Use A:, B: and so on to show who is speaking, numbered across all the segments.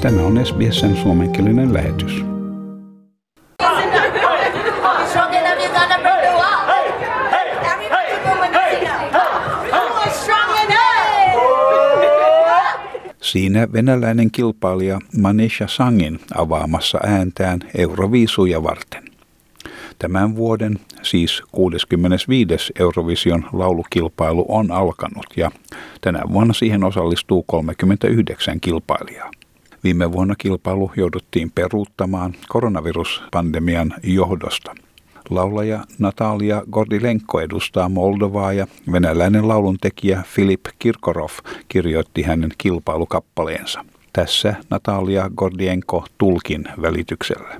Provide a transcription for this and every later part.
A: Tämä on SBSn suomenkielinen lähetys. Siinä venäläinen kilpailija Manisha Sangin avaamassa ääntään Euroviisuja varten. Tämän vuoden, siis 65. Eurovision laulukilpailu on alkanut ja tänä vuonna siihen osallistuu 39 kilpailijaa. Viime vuonna kilpailu jouduttiin peruuttamaan koronaviruspandemian johdosta. Laulaja Natalia Gordilenko edustaa Moldovaa ja venäläinen lauluntekijä Filip Kirkorov kirjoitti hänen kilpailukappaleensa. Tässä Natalia Gordienko tulkin välityksellä.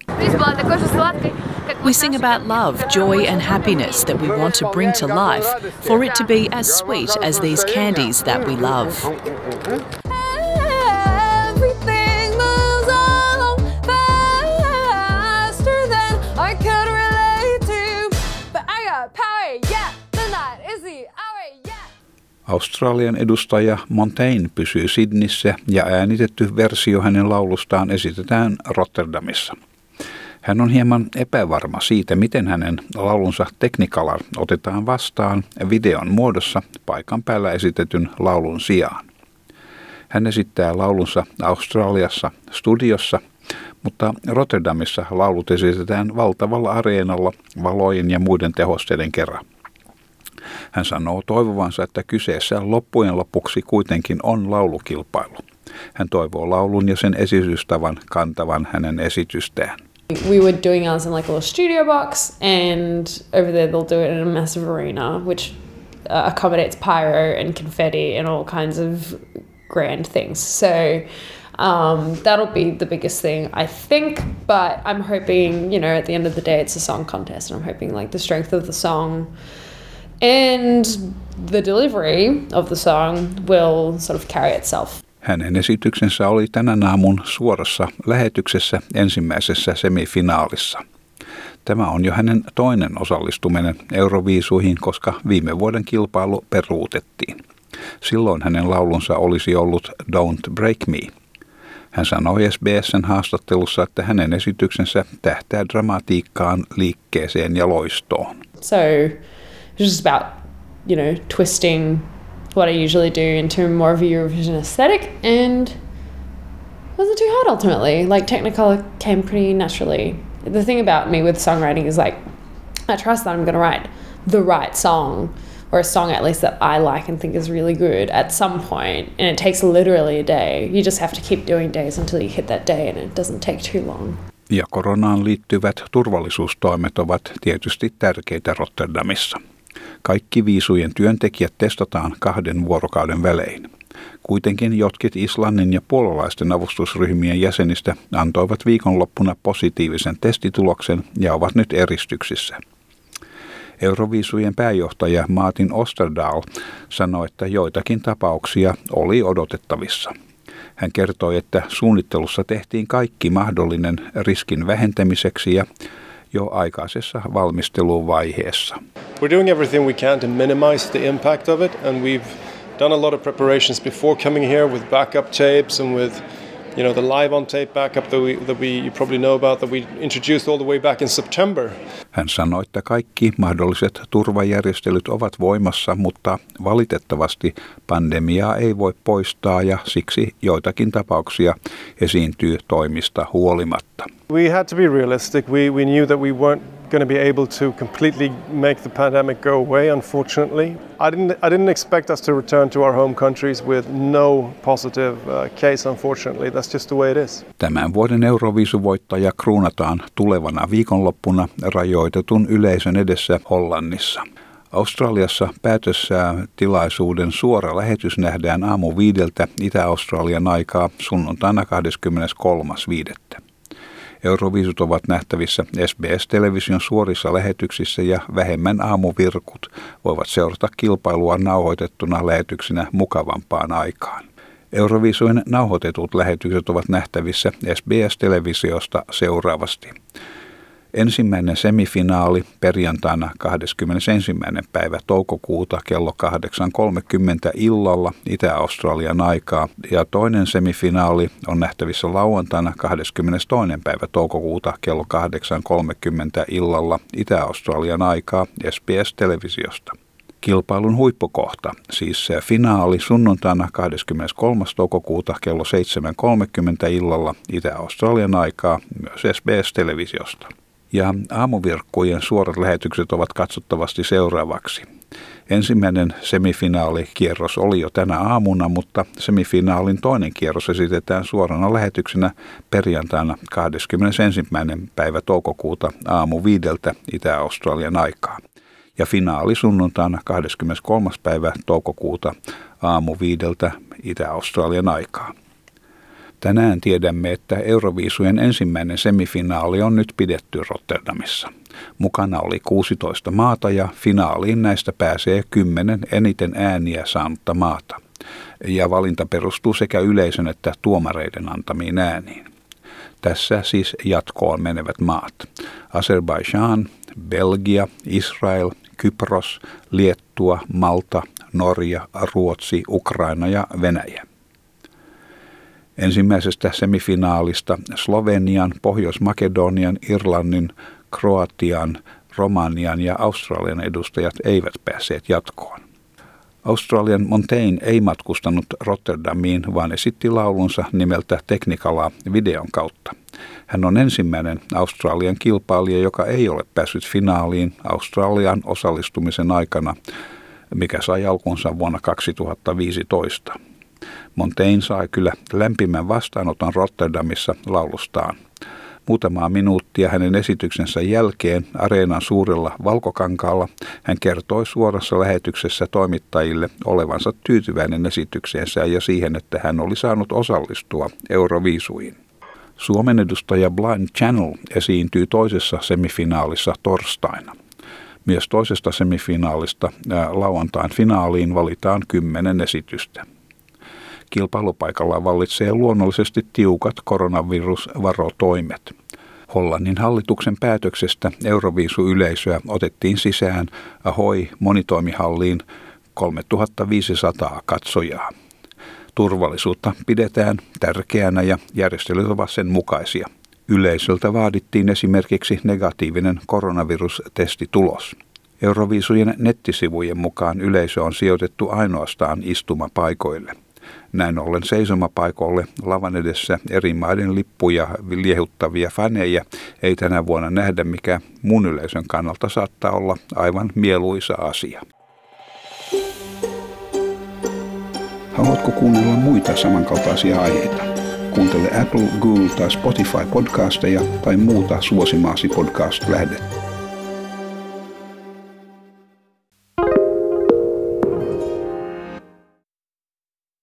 B: We sing about love, joy, and happiness that we want to bring to life, for it to be as sweet as these candies that we love.
A: Australian edustaja Montaigne pysyy Sydnissä ja äänitetty versio hänen laulustaan esitetään Rotterdamissa. Hän on hieman epävarma siitä, miten hänen laulunsa Technicolor otetaan vastaan videon muodossa paikan päällä esitetyn laulun sijaan. Hän esittää laulunsa Australiassa studiossa, mutta Rotterdamissa laulut esitetään valtavalla areenalla valojen ja muiden tehosteiden kerran. Hän sanoo toivovansa, että kyseessä loppujen lopuksi kuitenkin on laulukilpailu. Hän toivoo laulun ja sen esitystavan kantavan hänen esitystään.
C: We were doing ours in like a little studio box, and over there they'll do it in a massive arena, which uh, accommodates pyro and confetti and all kinds of grand things. So um, that'll be the biggest thing, I think. But I'm hoping, you know, at the end of the day, it's a song contest, and I'm hoping like the strength of the song and the delivery of the song will sort of carry itself.
A: Hänen esityksensä oli tänä aamun suorassa lähetyksessä ensimmäisessä semifinaalissa. Tämä on jo hänen toinen osallistuminen Euroviisuihin, koska viime vuoden kilpailu peruutettiin. Silloin hänen laulunsa olisi ollut Don't Break Me. Hän sanoi SBSn haastattelussa, että hänen esityksensä tähtää dramatiikkaan, liikkeeseen ja loistoon.
C: So It's just about, you know, twisting what I usually do into more of a Eurovision aesthetic and wasn't too hard ultimately. Like Technicolor came pretty naturally. The thing about me with songwriting is like I trust that I'm gonna write the right song or a song at least that I like and think is really good at some point and it takes literally a day. You just have to keep doing days until you hit that day and it doesn't take too long.
A: Ja koronaan liittyvät turvallisuustoimet ovat tietysti tärkeitä Rotterdamissa. Kaikki viisujen työntekijät testataan kahden vuorokauden välein. Kuitenkin jotkut Islannin ja puolalaisten avustusryhmien jäsenistä antoivat viikonloppuna positiivisen testituloksen ja ovat nyt eristyksissä. Euroviisujen pääjohtaja Martin Osterdal sanoi, että joitakin tapauksia oli odotettavissa. Hän kertoi, että suunnittelussa tehtiin kaikki mahdollinen riskin vähentämiseksi ja jo aikaisessa valmisteluvaiheessa.
D: We're doing everything we can to minimize the impact of it and we've done a lot of preparations before coming here with backup tapes and with you know the live on tape backup that we that we you probably know about that we introduced all the way back in September.
A: Hän sanoi, että kaikki mahdolliset turvajärjestelyt ovat voimassa, mutta valitettavasti pandemiaa ei voi poistaa ja siksi joitakin tapauksia esiintyy toimista huolimatta.
D: We had to be realistic. We, we knew that we weren't going to be able to completely make the pandemic go away, unfortunately. I didn't, I didn't expect us to return to our home countries with no positive uh, case, unfortunately. That's just the way it is.
A: Tämän vuoden Euroviisuvoittaja kruunataan tulevana viikonloppuna rajoitetun yleisön edessä Hollannissa. Australiassa päätössä tilaisuuden suora lähetys nähdään aamu viideltä Itä-Australian aikaa sunnuntaina 23.5. Euroviisut ovat nähtävissä SBS-television suorissa lähetyksissä ja vähemmän aamuvirkut voivat seurata kilpailua nauhoitettuna lähetyksinä mukavampaan aikaan. Euroviisujen nauhoitetut lähetykset ovat nähtävissä SBS-televisiosta seuraavasti. Ensimmäinen semifinaali perjantaina 21. päivä toukokuuta kello 8.30 illalla Itä-Australian aikaa ja toinen semifinaali on nähtävissä lauantaina 22. päivä toukokuuta kello 8.30 illalla Itä-Australian aikaa SBS-televisiosta. Kilpailun huippukohta, siis se finaali sunnuntaina 23. toukokuuta kello 7.30 illalla Itä-Australian aikaa myös SBS-televisiosta ja aamuvirkkujen suorat lähetykset ovat katsottavasti seuraavaksi. Ensimmäinen semifinaalikierros oli jo tänä aamuna, mutta semifinaalin toinen kierros esitetään suorana lähetyksenä perjantaina 21. päivä toukokuuta aamu viideltä Itä-Australian aikaa. Ja finaali sunnuntaina 23. päivä toukokuuta aamu viideltä Itä-Australian aikaa. Tänään tiedämme, että Euroviisujen ensimmäinen semifinaali on nyt pidetty Rotterdamissa. Mukana oli 16 maata ja finaaliin näistä pääsee 10 eniten ääniä saanutta maata. Ja valinta perustuu sekä yleisön että tuomareiden antamiin ääniin. Tässä siis jatkoon menevät maat. Azerbaijan, Belgia, Israel, Kypros, Liettua, Malta, Norja, Ruotsi, Ukraina ja Venäjä. Ensimmäisestä semifinaalista Slovenian, Pohjois-Makedonian, Irlannin, Kroatian, Romanian ja Australian edustajat eivät päässeet jatkoon. Australian Montaigne ei matkustanut Rotterdamiin, vaan esitti laulunsa nimeltä Teknikalaa videon kautta. Hän on ensimmäinen Australian kilpailija, joka ei ole päässyt finaaliin Australian osallistumisen aikana, mikä sai alkunsa vuonna 2015. Montaigne sai kyllä lämpimän vastaanoton Rotterdamissa laulustaan. Muutamaa minuuttia hänen esityksensä jälkeen areenan suurella valkokankaalla hän kertoi suorassa lähetyksessä toimittajille olevansa tyytyväinen esitykseensä ja siihen, että hän oli saanut osallistua Euroviisuihin. Suomen edustaja Blind Channel esiintyy toisessa semifinaalissa torstaina. Myös toisesta semifinaalista lauantain finaaliin valitaan kymmenen esitystä. Kilpailupaikalla vallitsee luonnollisesti tiukat koronavirusvarotoimet. Hollannin hallituksen päätöksestä Euroviisu-yleisöä otettiin sisään Ahoi monitoimihalliin 3500 katsojaa. Turvallisuutta pidetään tärkeänä ja järjestelyt ovat sen mukaisia. Yleisöltä vaadittiin esimerkiksi negatiivinen koronavirustestitulos. Euroviisujen nettisivujen mukaan yleisö on sijoitettu ainoastaan istumapaikoille. Näin ollen seisomapaikoille lavan edessä eri maiden lippuja liehuttavia faneja ei tänä vuonna nähdä, mikä mun yleisön kannalta saattaa olla aivan mieluisa asia.
E: Haluatko kuunnella muita samankaltaisia aiheita? Kuuntele Apple, Google tai Spotify podcasteja tai muuta suosimaasi podcast-lähdettä.